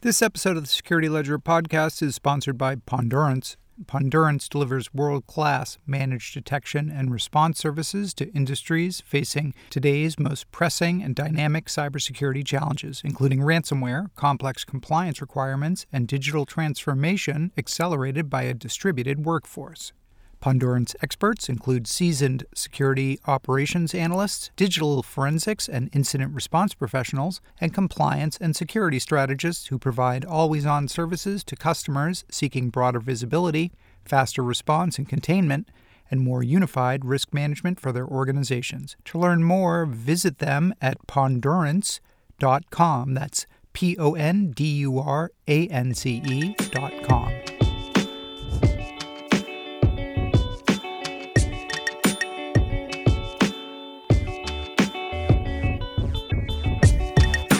This episode of the Security Ledger podcast is sponsored by Pondurance. Pondurance delivers world class managed detection and response services to industries facing today's most pressing and dynamic cybersecurity challenges, including ransomware, complex compliance requirements, and digital transformation accelerated by a distributed workforce. Pondurance experts include seasoned security operations analysts, digital forensics and incident response professionals, and compliance and security strategists who provide always on services to customers seeking broader visibility, faster response and containment, and more unified risk management for their organizations. To learn more, visit them at pondurance.com. That's P O N D U R A N C E.com.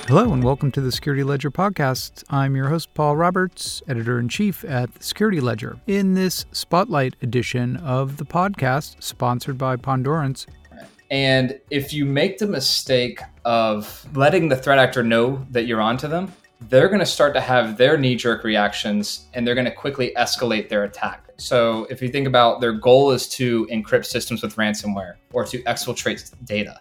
Hello, and welcome to the Security Ledger podcast. I'm your host, Paul Roberts, editor in chief at the Security Ledger. In this spotlight edition of the podcast, sponsored by Pondurance. And if you make the mistake of letting the threat actor know that you're onto them, they're going to start to have their knee jerk reactions and they're going to quickly escalate their attack. So, if you think about their goal is to encrypt systems with ransomware or to exfiltrate data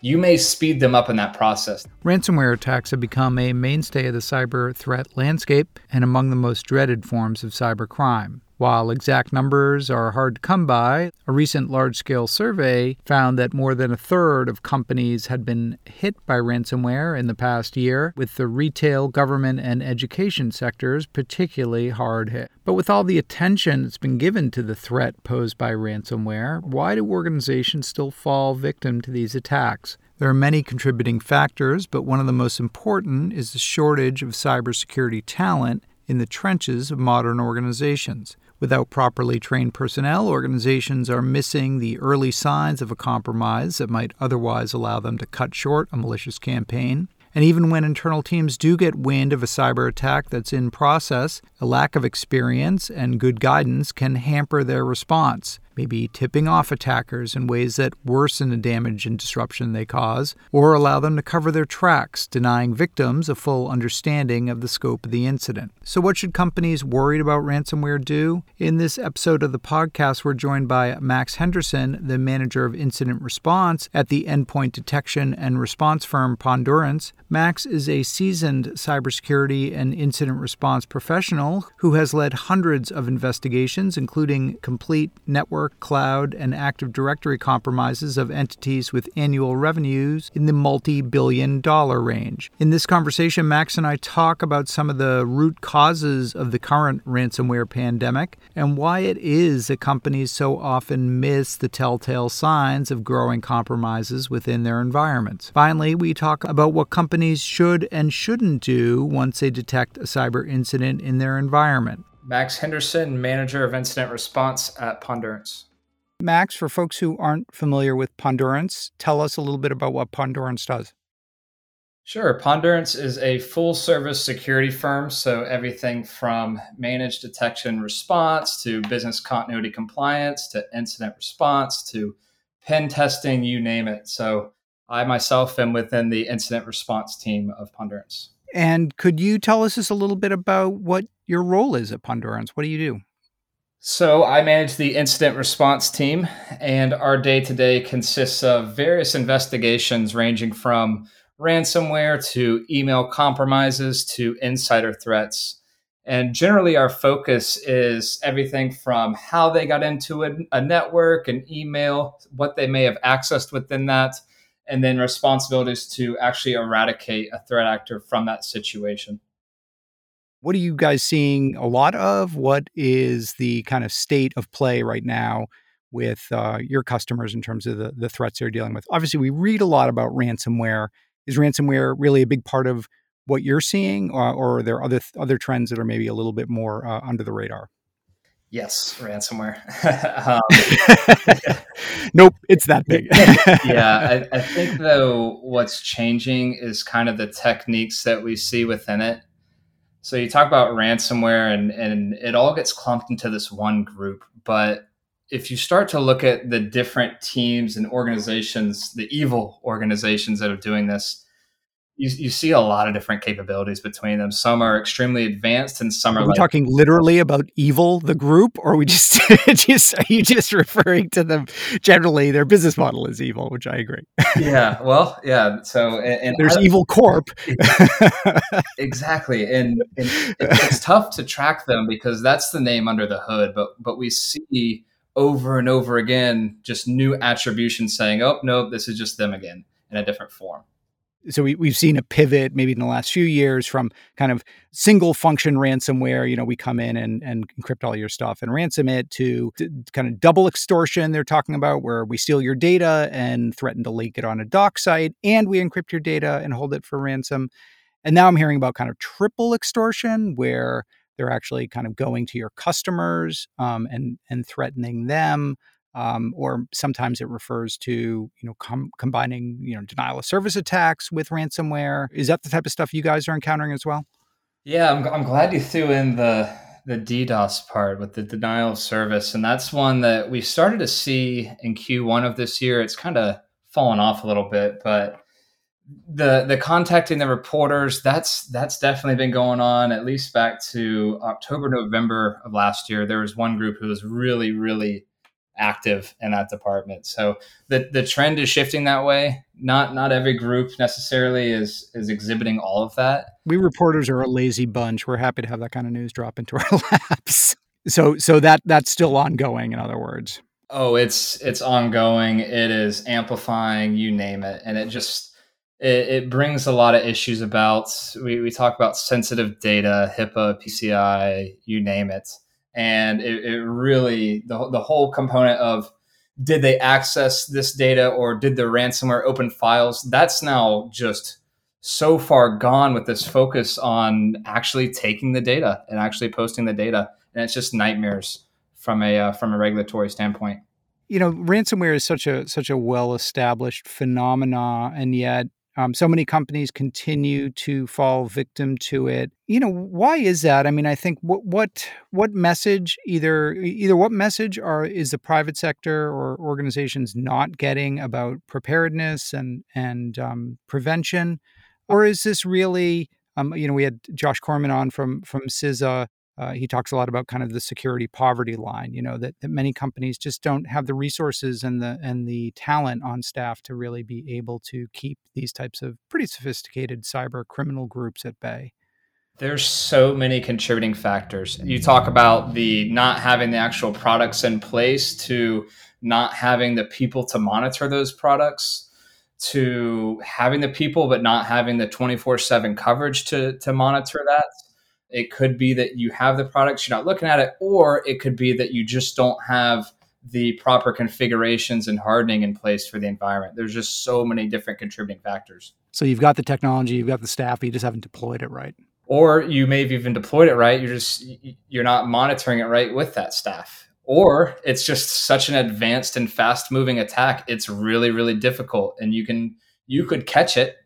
you may speed them up in that process. Ransomware attacks have become a mainstay of the cyber threat landscape and among the most dreaded forms of cybercrime. While exact numbers are hard to come by, a recent large scale survey found that more than a third of companies had been hit by ransomware in the past year, with the retail, government, and education sectors particularly hard hit. But with all the attention that's been given to the threat posed by ransomware, why do organizations still fall victim to these attacks? There are many contributing factors, but one of the most important is the shortage of cybersecurity talent in the trenches of modern organizations. Without properly trained personnel, organizations are missing the early signs of a compromise that might otherwise allow them to cut short a malicious campaign. And even when internal teams do get wind of a cyber attack that's in process, a lack of experience and good guidance can hamper their response maybe tipping off attackers in ways that worsen the damage and disruption they cause, or allow them to cover their tracks, denying victims a full understanding of the scope of the incident. So, what should companies worried about ransomware do? In this episode of the podcast, we're joined by Max Henderson, the manager of incident response at the endpoint detection and response firm Pondurance. Max is a seasoned cybersecurity and incident response professional who has led hundreds of investigations, including complete network cloud, and Active Directory compromises of entities with annual revenues in the multi billion dollar range. In this conversation, Max and I talk about some of the root causes of the current ransomware pandemic and why it is that companies so often miss the telltale signs of growing compromises within their environments. Finally, we talk about what companies should and shouldn't do once they detect a cyber incident in their environment. Max Henderson, Manager of Incident Response at Pondurance. Max, for folks who aren't familiar with Pondurance, tell us a little bit about what Pondurance does. Sure. Pondurance is a full service security firm. So, everything from managed detection response to business continuity compliance to incident response to pen testing, you name it. So, I myself am within the incident response team of Pondurance. And could you tell us just a little bit about what your role is at Pondurance? What do you do? So, I manage the incident response team, and our day to day consists of various investigations ranging from ransomware to email compromises to insider threats. And generally, our focus is everything from how they got into a network, an email, what they may have accessed within that, and then responsibilities to actually eradicate a threat actor from that situation. What are you guys seeing a lot of? What is the kind of state of play right now with uh, your customers in terms of the, the threats they're dealing with? Obviously, we read a lot about ransomware. Is ransomware really a big part of what you're seeing, or, or are there other other trends that are maybe a little bit more uh, under the radar? Yes, ransomware. um, nope, it's that big. yeah, I, I, think though what's changing is kind of the techniques that we see within it. So you talk about ransomware, and and it all gets clumped into this one group. But if you start to look at the different teams and organizations, the evil organizations that are doing this, you, you see a lot of different capabilities between them. Some are extremely advanced, and some are. Are we like, talking literally about evil, the group, or are we just just are you just referring to them generally? Their business model is evil, which I agree. yeah, well, yeah. So and, and there's Evil Corp. exactly, and, and it's tough to track them because that's the name under the hood. But but we see over and over again just new attribution saying, "Oh no, this is just them again in a different form." So we, we've seen a pivot maybe in the last few years from kind of single function ransomware you know we come in and, and encrypt all your stuff and ransom it to, kind of double extortion they're talking about where we steal your data and threaten to leak it on a doc site and we encrypt your data and hold it for ransom. And now i'm hearing about kind of triple extortion where they're actually kind of going to your customers um, and and threatening them um, or sometimes it refers to you know com- combining you know denial of service attacks with ransomware. Is that the type of stuff you guys are encountering as well? Yeah, I'm, I'm glad you threw in the the DDoS part with the denial of service, and that's one that we started to see in Q1 of this year. It's kind of fallen off a little bit, but the the contacting the reporters that's that's definitely been going on at least back to October November of last year. There was one group who was really really active in that department. So the the trend is shifting that way. Not not every group necessarily is is exhibiting all of that. We reporters are a lazy bunch. We're happy to have that kind of news drop into our laps. So so that that's still ongoing in other words. Oh, it's it's ongoing. It is amplifying, you name it. And it just it, it brings a lot of issues about we, we talk about sensitive data, HIPAA, PCI, you name it and it, it really the, the whole component of did they access this data or did the ransomware open files? That's now just so far gone with this focus on actually taking the data and actually posting the data. And it's just nightmares from a uh, from a regulatory standpoint. You know ransomware is such a such a well established phenomena and yet um, so many companies continue to fall victim to it. You know, why is that? I mean, I think what what what message either either what message are is the private sector or organizations not getting about preparedness and and um, prevention, or is this really um, you know, we had Josh Corman on from from CISA uh, he talks a lot about kind of the security poverty line you know that, that many companies just don't have the resources and the and the talent on staff to really be able to keep these types of pretty sophisticated cyber criminal groups at bay. There's so many contributing factors. You talk about the not having the actual products in place to not having the people to monitor those products to having the people but not having the 24/7 coverage to to monitor that it could be that you have the products, you're not looking at it, or it could be that you just don't have the proper configurations and hardening in place for the environment. There's just so many different contributing factors. So you've got the technology, you've got the staff, but you just haven't deployed it right. Or you may have even deployed it right. You're just you're not monitoring it right with that staff. Or it's just such an advanced and fast moving attack. It's really, really difficult. And you can you could catch it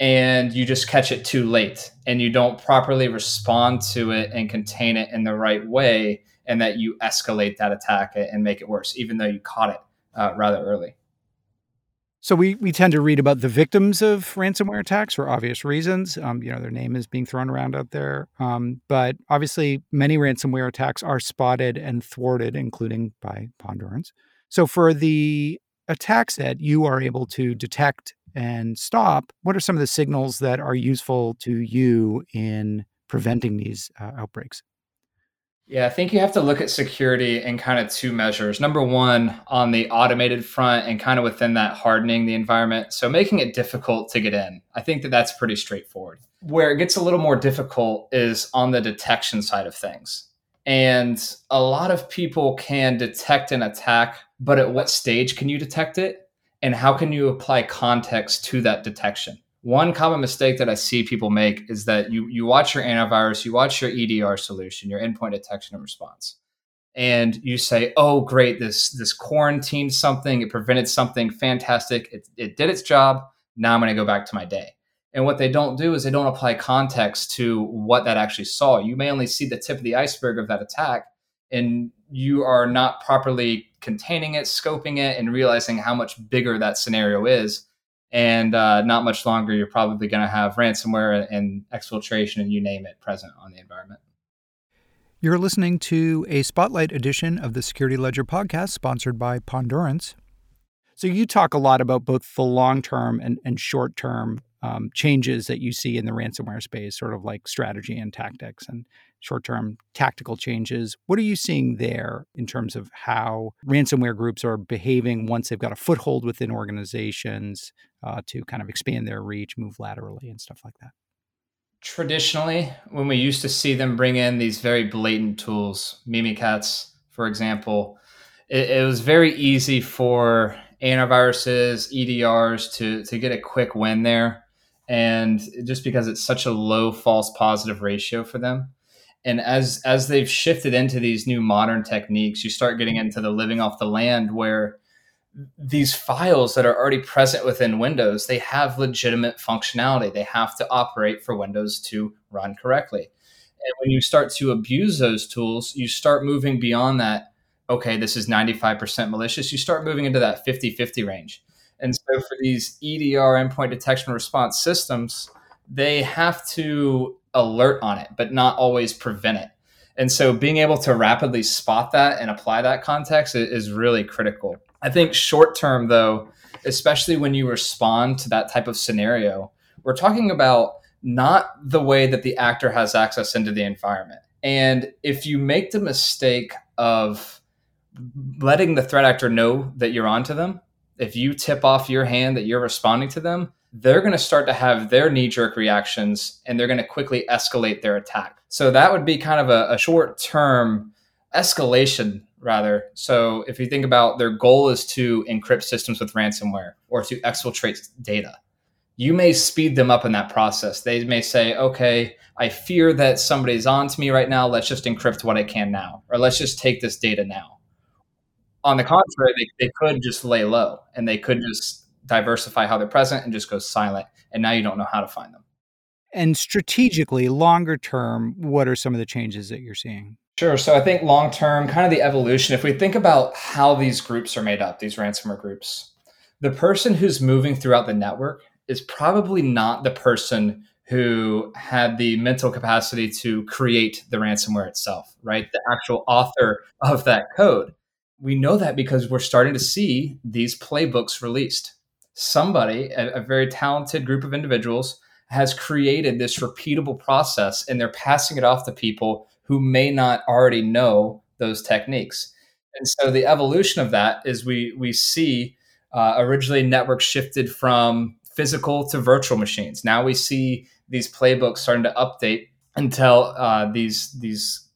and you just catch it too late and you don't properly respond to it and contain it in the right way and that you escalate that attack and make it worse even though you caught it uh, rather early so we, we tend to read about the victims of ransomware attacks for obvious reasons. Um, you know, their name is being thrown around out there. Um, but obviously, many ransomware attacks are spotted and thwarted, including by Pondurance. So for the attacks that you are able to detect and stop, what are some of the signals that are useful to you in preventing these uh, outbreaks? Yeah, I think you have to look at security in kind of two measures. Number one, on the automated front and kind of within that hardening the environment. So making it difficult to get in. I think that that's pretty straightforward. Where it gets a little more difficult is on the detection side of things. And a lot of people can detect an attack, but at what stage can you detect it? And how can you apply context to that detection? One common mistake that I see people make is that you you watch your antivirus, you watch your EDR solution, your endpoint detection and response, and you say, "Oh, great! This this quarantined something, it prevented something fantastic. It, it did its job. Now I'm going to go back to my day." And what they don't do is they don't apply context to what that actually saw. You may only see the tip of the iceberg of that attack, and you are not properly containing it, scoping it, and realizing how much bigger that scenario is. And uh, not much longer, you're probably going to have ransomware and exfiltration and you name it present on the environment. You're listening to a spotlight edition of the Security Ledger podcast sponsored by Pondurance. So, you talk a lot about both the long term and, and short term um, changes that you see in the ransomware space, sort of like strategy and tactics and short term tactical changes. What are you seeing there in terms of how ransomware groups are behaving once they've got a foothold within organizations uh, to kind of expand their reach, move laterally, and stuff like that? Traditionally, when we used to see them bring in these very blatant tools, Mimikatz, for example, it, it was very easy for antiviruses, EDRs to, to get a quick win there and just because it's such a low false positive ratio for them and as as they've shifted into these new modern techniques you start getting into the living off the land where these files that are already present within windows they have legitimate functionality. They have to operate for windows to run correctly. And when you start to abuse those tools you start moving beyond that okay this is 95% malicious. You start moving into that 50-50 range. And so for these EDR endpoint detection response systems, they have to alert on it, but not always prevent it. And so being able to rapidly spot that and apply that context is really critical. I think short term, though, especially when you respond to that type of scenario, we're talking about not the way that the actor has access into the environment. And if you make the mistake of letting the threat actor know that you're onto them, if you tip off your hand that you're responding to them, they're going to start to have their knee jerk reactions and they're going to quickly escalate their attack. So that would be kind of a, a short term escalation, rather. So if you think about their goal is to encrypt systems with ransomware or to exfiltrate data, you may speed them up in that process. They may say, okay, I fear that somebody's on to me right now. Let's just encrypt what I can now, or let's just take this data now on the contrary, they, they could just lay low and they could just diversify how they're present and just go silent. And now you don't know how to find them. And strategically, longer term, what are some of the changes that you're seeing? Sure. So I think long term, kind of the evolution, if we think about how these groups are made up, these ransomware groups, the person who's moving throughout the network is probably not the person who had the mental capacity to create the ransomware itself, right? The actual author of that code we know that because we're starting to see these playbooks released. Somebody, a, a, very talented group of individuals, has created this repeatable process and they're passing it off to people who may not already know those techniques. And so the evolution of that is we we see uh, originally networks shifted from physical to virtual machines. Now we see these playbooks starting to update until uh, these these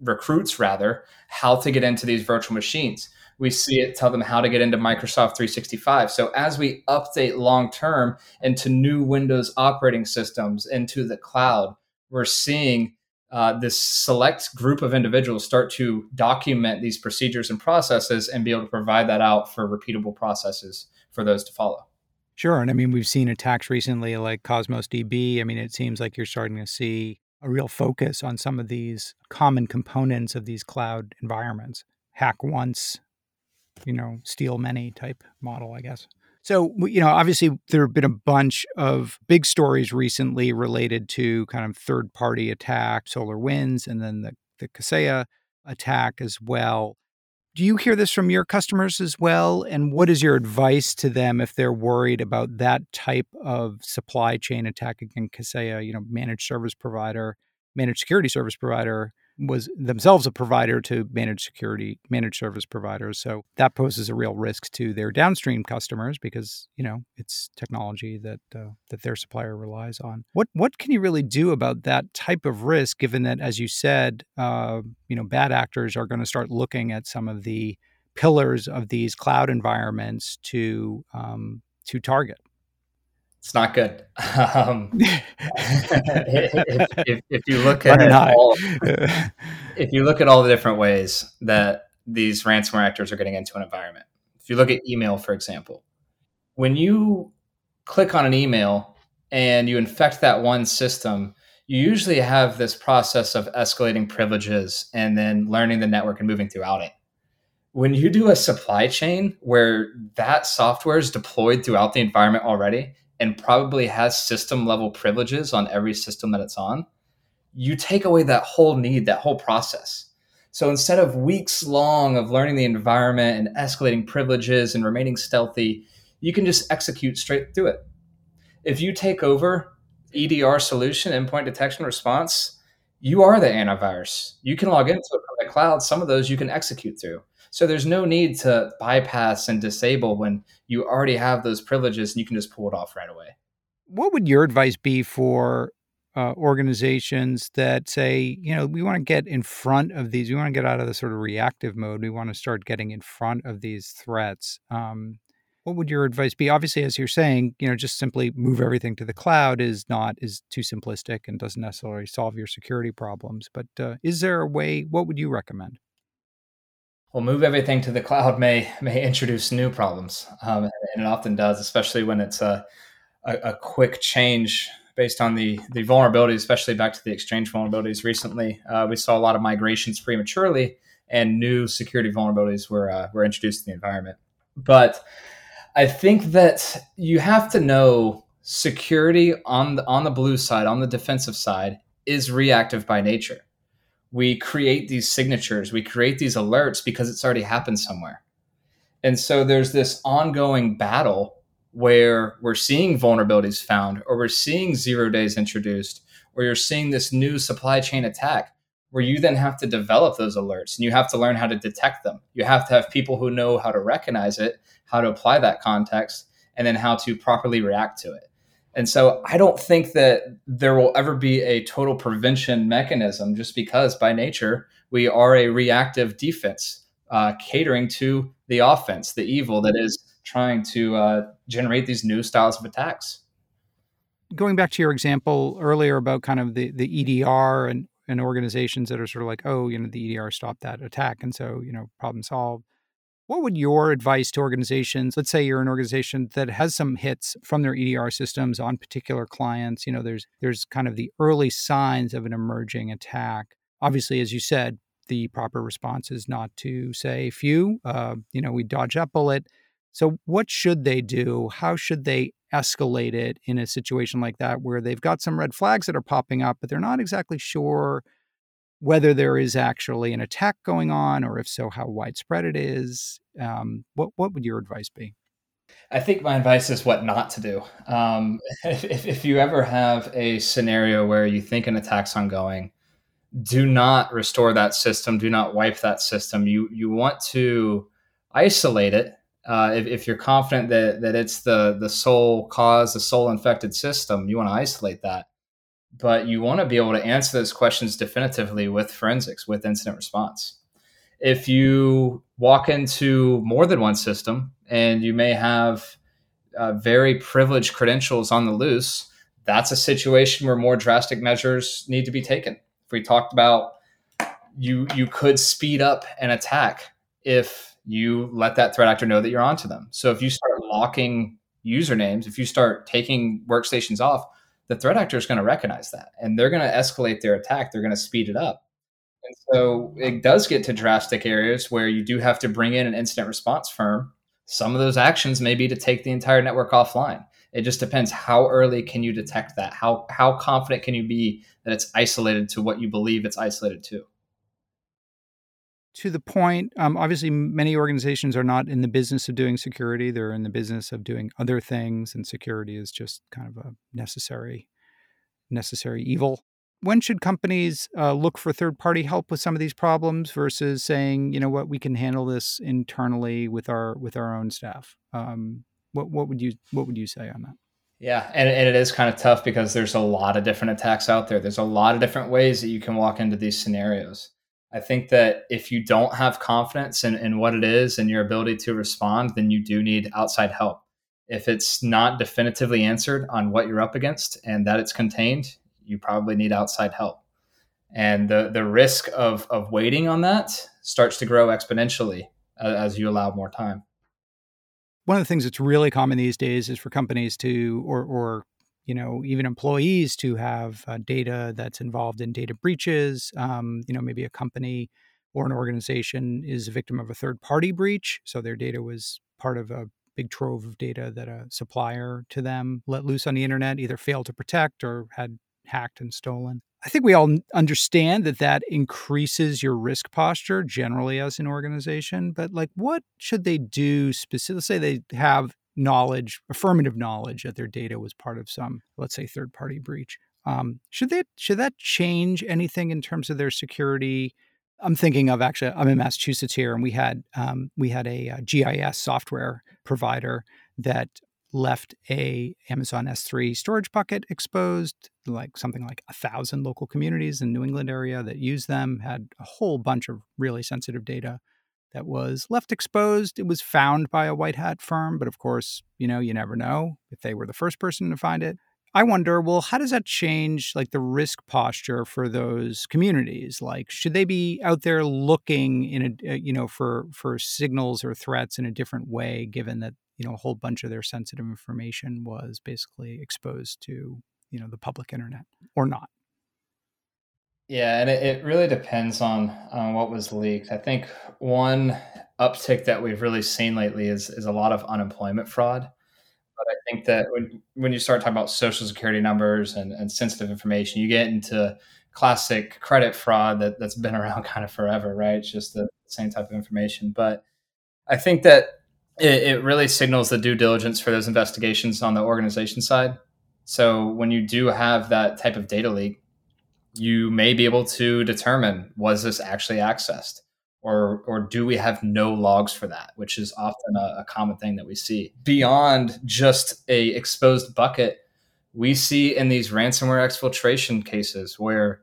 recruits rather how to get into these virtual machines. We see it tell them how to get into Microsoft 365. So as we update long term into new Windows operating systems, into the cloud, we're seeing uh, this select group of individuals start to document these procedures and processes and be able to provide that out for repeatable processes for those to follow. Sure. And I mean, we've seen attacks recently like Cosmos DB. I mean, it seems like you're starting to see a real focus on some of these common components of these cloud environments. Hack once, you know, steal many type model, I guess. So, you know, obviously there have been a bunch of big stories recently related to kind of third party attack, SolarWinds, and then the, the Kaseya attack as well. Do you hear this from your customers as well? And what is your advice to them if they're worried about that type of supply chain attack against Kaseya, you know, managed service provider, managed security service provider? Was themselves a provider to managed security, managed service providers. So that poses a real risk to their downstream customers because you know it's technology that uh, that their supplier relies on. What what can you really do about that type of risk, given that, as you said, uh, you know, bad actors are going to start looking at some of the pillars of these cloud environments to um, to target it's not good. Um, if, if, if, you look at all, if you look at all the different ways that these ransomware actors are getting into an environment, if you look at email, for example, when you click on an email and you infect that one system, you usually have this process of escalating privileges and then learning the network and moving throughout it. when you do a supply chain where that software is deployed throughout the environment already and probably has system level privileges on every system that it's on, you take away that whole need, that whole process. So instead of weeks long of learning the environment and escalating privileges and remaining stealthy, you can just execute straight through it. If you take over EDR solution, endpoint detection response, you are the antivirus. You can log into it from the cloud. Some of those you can execute through. So there's no need to bypass and disable when you already have those privileges and you can just pull it off right away. What would your advice be for uh, organizations that say, you know, we want to get in front of these, we want to get out of the sort of reactive mode, we want to start getting in front of these threats? Um, what would your advice be? Obviously, as you're saying, you know, just simply move everything to the cloud is not is too simplistic and doesn't necessarily solve your security problems. But uh, is there a way? What would you recommend? Well, move everything to the cloud may may introduce new problems, um, and it often does, especially when it's a, a, a quick change based on the the vulnerabilities, especially back to the exchange vulnerabilities. Recently, uh, we saw a lot of migrations prematurely, and new security vulnerabilities were uh, were introduced in the environment. But I think that you have to know security on the on the blue side, on the defensive side, is reactive by nature we create these signatures, we create these alerts because it's already happened somewhere. And so there's this ongoing battle where we're seeing vulnerabilities found, or we're seeing zero days introduced, or you're seeing this new supply chain attack where you then have to develop those alerts and you have to learn how to detect them. You have to have people who know how to recognize it, how to apply that context, and then how to properly react to it. And so I don't think that there will ever be a total prevention mechanism just because by nature we are a reactive defense uh, catering to the offense, the evil that is trying to uh, generate these new styles of attacks. Going back to your example earlier about kind of the, the EDR and, and organizations that are sort of like, oh, you know, the EDR stopped that attack. And so, you know, problem solved what would your advice to organizations, let's say you're an organization that has some hits from their EDR systems on particular clients, you know, there's there's kind of the early signs of an emerging attack. Obviously, as you said, the proper response is not to say few, uh, you know, we dodge that bullet. So what should they do? How should they escalate it in a situation like that where they've got some red flags that are popping up, but they're not exactly sure whether there is actually an attack going on, or if so, how widespread it is. Um, what what would your advice be? I think my advice is what not to do. Um, if, if you ever have a scenario where you think an attack's ongoing, do not restore that system. Do not wipe that system. You you want to isolate it. Uh, if, if you're confident that that it's the the sole cause, the sole infected system, you want to isolate that but you want to be able to answer those questions definitively with forensics, with incident response. If you walk into more than one system and you may have uh, very privileged credentials on the loose, that's a situation where more drastic measures need to be taken. If we talked about you, you could speed up an attack if you let that threat actor know that you're onto them. So if you start locking usernames, if you start taking workstations off, the threat actor is going to recognize that and they're going to escalate their attack. They're going to speed it up. And so it does get to drastic areas where you do have to bring in an incident response firm. Some of those actions may be to take the entire network offline. It just depends how early can you detect that? How how confident can you be that it's isolated to what you believe it's isolated to? To the point um, obviously many organizations are not in the business of doing security. They're in the business of doing other things and security is just kind of a necessary necessary evil. When should companies uh, look for third party help with some of these problems versus saying you know what? We can handle this internally with our with our own staff. Um, what, what would you what would you say on that? Yeah, and, and it is kind of tough because there's a lot of different attacks out there. There's a lot of different ways that you can walk into these scenarios. I think that if you don't have confidence in, in what it is and your ability to respond, then you do need outside help. If it's not definitively answered on what you're up against and that it's contained, you probably need outside help. And the, the risk of, of waiting on that starts to grow exponentially uh, as you allow more time. One of the things that's really common these days is for companies to, or, or you know, even employees to have uh, data that's involved in data breaches. Um, you know, maybe a company or an organization is a victim of a third party breach. So their data was part of a big trove of data that a supplier to them let loose on the internet either failed to protect or had hacked and stolen. I think we all understand that that increases your risk posture generally as an organization, but like what should they do specifically? Say they have knowledge, affirmative knowledge that their data was part of some, let's say, third party breach. Um, should they should that change anything in terms of their security? I'm thinking of actually, I'm in Massachusetts here, and we had um, we had a, a GIS software provider that left a Amazon S3 storage bucket exposed, like something like a thousand local communities in New England area that use them, had a whole bunch of really sensitive data that was left exposed. It was found by a white hat firm, but of course, you know, you never know if they were the first person to find it. I wonder, well, how does that change like the risk posture for those communities? Like, should they be out there looking in a, uh, you know, for for signals or threats in a different way, given that you know a whole bunch of their sensitive information was basically exposed to you know the public internet or not? Yeah, and it, it really depends on on what was leaked. I think one uptick that we've really seen lately is is a lot of unemployment fraud but I think that when when you start talking about social security numbers and, and sensitive information, you get into classic credit fraud that, that's been around kind of forever, right? It's just the same type of information. But I think that it, it really signals the due diligence for those investigations on the organization side. So when you do have that type of data leak, you may be able to determine was this actually accessed? or or do we have no logs for that? Which is often a, a, common thing that we see. Beyond just a exposed bucket we see in these ransomware exfiltration cases where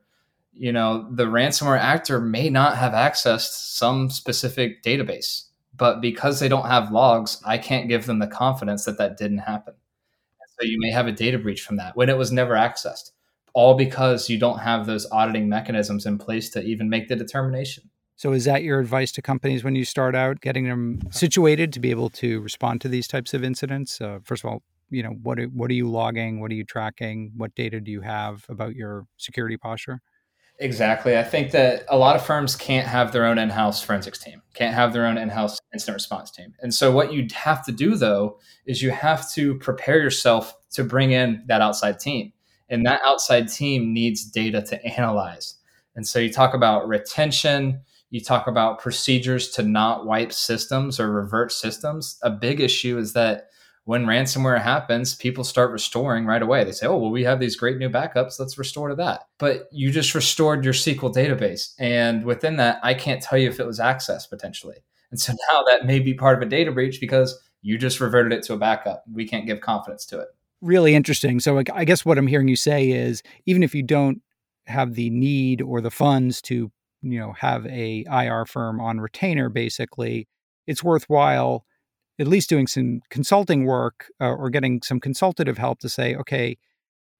you know the ransomware actor may not have accessed some specific database but because they don't have logs i can't give them the confidence that that didn't happen. So you may have a data breach from that when it was never accessed all because you don't have those auditing mechanisms in place to even make the determination so, is that your advice to companies when you start out, getting them situated to be able to respond to these types of incidents? Uh, first of all, you know what are, what are you logging? What are you tracking? What data do you have about your security posture? Exactly. I think that a lot of firms can't have their own in-house forensics team, can't have their own in-house incident response team. And so what you have to do though is you have to prepare yourself to bring in that outside team. And that outside team needs data to analyze. And so you talk about retention, you talk about procedures to not wipe systems or revert systems. A big issue is that when ransomware happens, people start restoring right away. They say, oh, well, we have these great new backups. Let's restore to that. But you just restored your SQL database. And within that, I can't tell you if it was accessed potentially. And so now that may be part of a data breach because you just reverted it to a backup. We can't give confidence to it. Really interesting. So I guess what I'm hearing you say is even if you don't have the need or the funds to you know have a IR firm on retainer basically it's worthwhile at least doing some consulting work uh, or getting some consultative help to say okay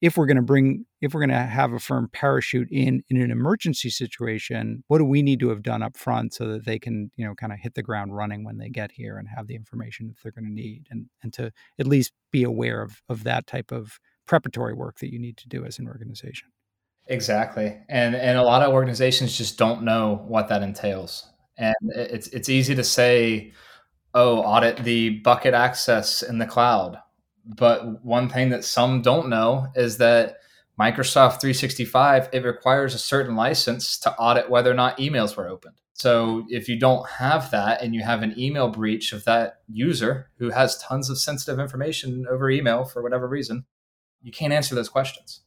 if we're going to bring if we're going to have a firm parachute in in an emergency situation what do we need to have done up front so that they can you know kind of hit the ground running when they get here and have the information that they're going to need and and to at least be aware of of that type of preparatory work that you need to do as an organization Exactly. And and a lot of organizations just don't know what that entails. And it's it's easy to say, "Oh, audit the bucket access in the cloud." But one thing that some don't know is that Microsoft 365 it requires a certain license to audit whether or not emails were opened. So if you don't have that and you have an email breach of that user who has tons of sensitive information over email for whatever reason, you can't answer those questions.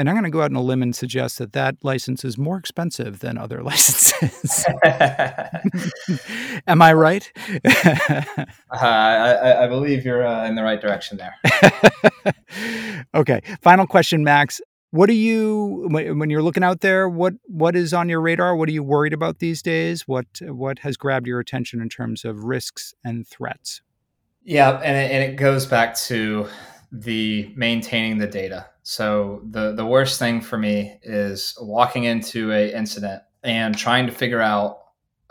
And I'm going to go out on a limb and suggest that that license is more expensive than other licenses. Am I right? uh, I, I, believe you're uh, in the right direction there. okay. Final question, Max. What do you when you're looking out there? What what is on your radar? What are you worried about these days? What what has grabbed your attention in terms of risks and threats? Yeah, and it, and it goes back to the maintaining the data. So the the worst thing for me is walking into a incident and trying to figure out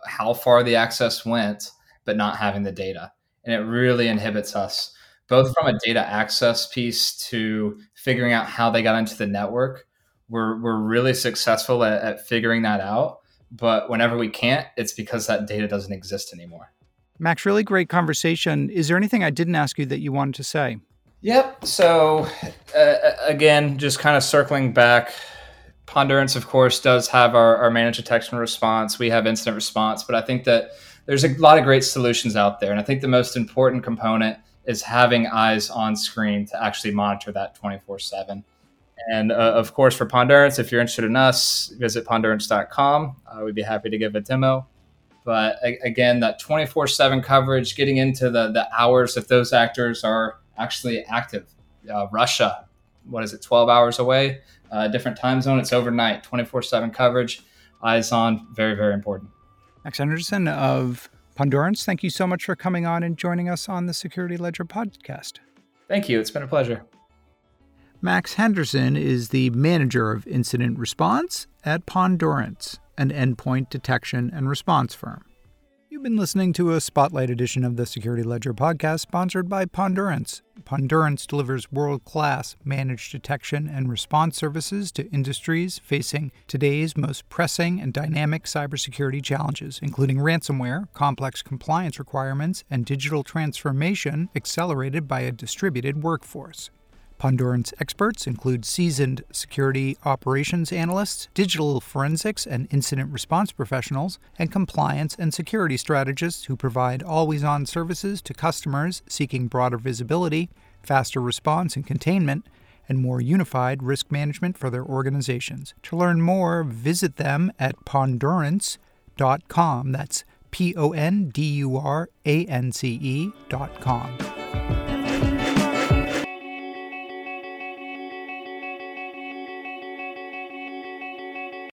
how far the access went, but not having the data, and it really inhibits us both from a data access piece to figuring out how they got into the network. We're we're really successful at, at figuring that out, But whenever we can't, it's because that data doesn't exist anymore. Max, really great conversation. Is there anything I didn't ask you that you wanted to say? Yep. So, uh, again, just kind of circling back, Pondurance, of course, does have our, our managed detection response. We have incident response, but I think that there's a lot of great solutions out there. And I think the most important component is having eyes on screen to actually monitor that 24 7. And uh, of course, for Pondurance, if you're interested in us, visit pondurance.com. Uh, we'd be happy to give a demo. But a- again, that 24 7 coverage, getting into the, the hours if those actors are actually active. Uh, Russia, what is it, 12 hours away? Uh, different time zone, it's overnight, 24 7 coverage, eyes on, very, very important. Max Henderson of Pondurance, thank you so much for coming on and joining us on the Security Ledger podcast. Thank you. It's been a pleasure. Max Henderson is the manager of incident response at Pondurance, an endpoint detection and response firm. You've been listening to a spotlight edition of the Security Ledger podcast sponsored by Pondurance. Pondurance delivers world class managed detection and response services to industries facing today's most pressing and dynamic cybersecurity challenges, including ransomware, complex compliance requirements, and digital transformation accelerated by a distributed workforce. Pondurance experts include seasoned security operations analysts, digital forensics and incident response professionals, and compliance and security strategists who provide always on services to customers seeking broader visibility, faster response and containment, and more unified risk management for their organizations. To learn more, visit them at pondurance.com. That's P O N D U R A N C E.com.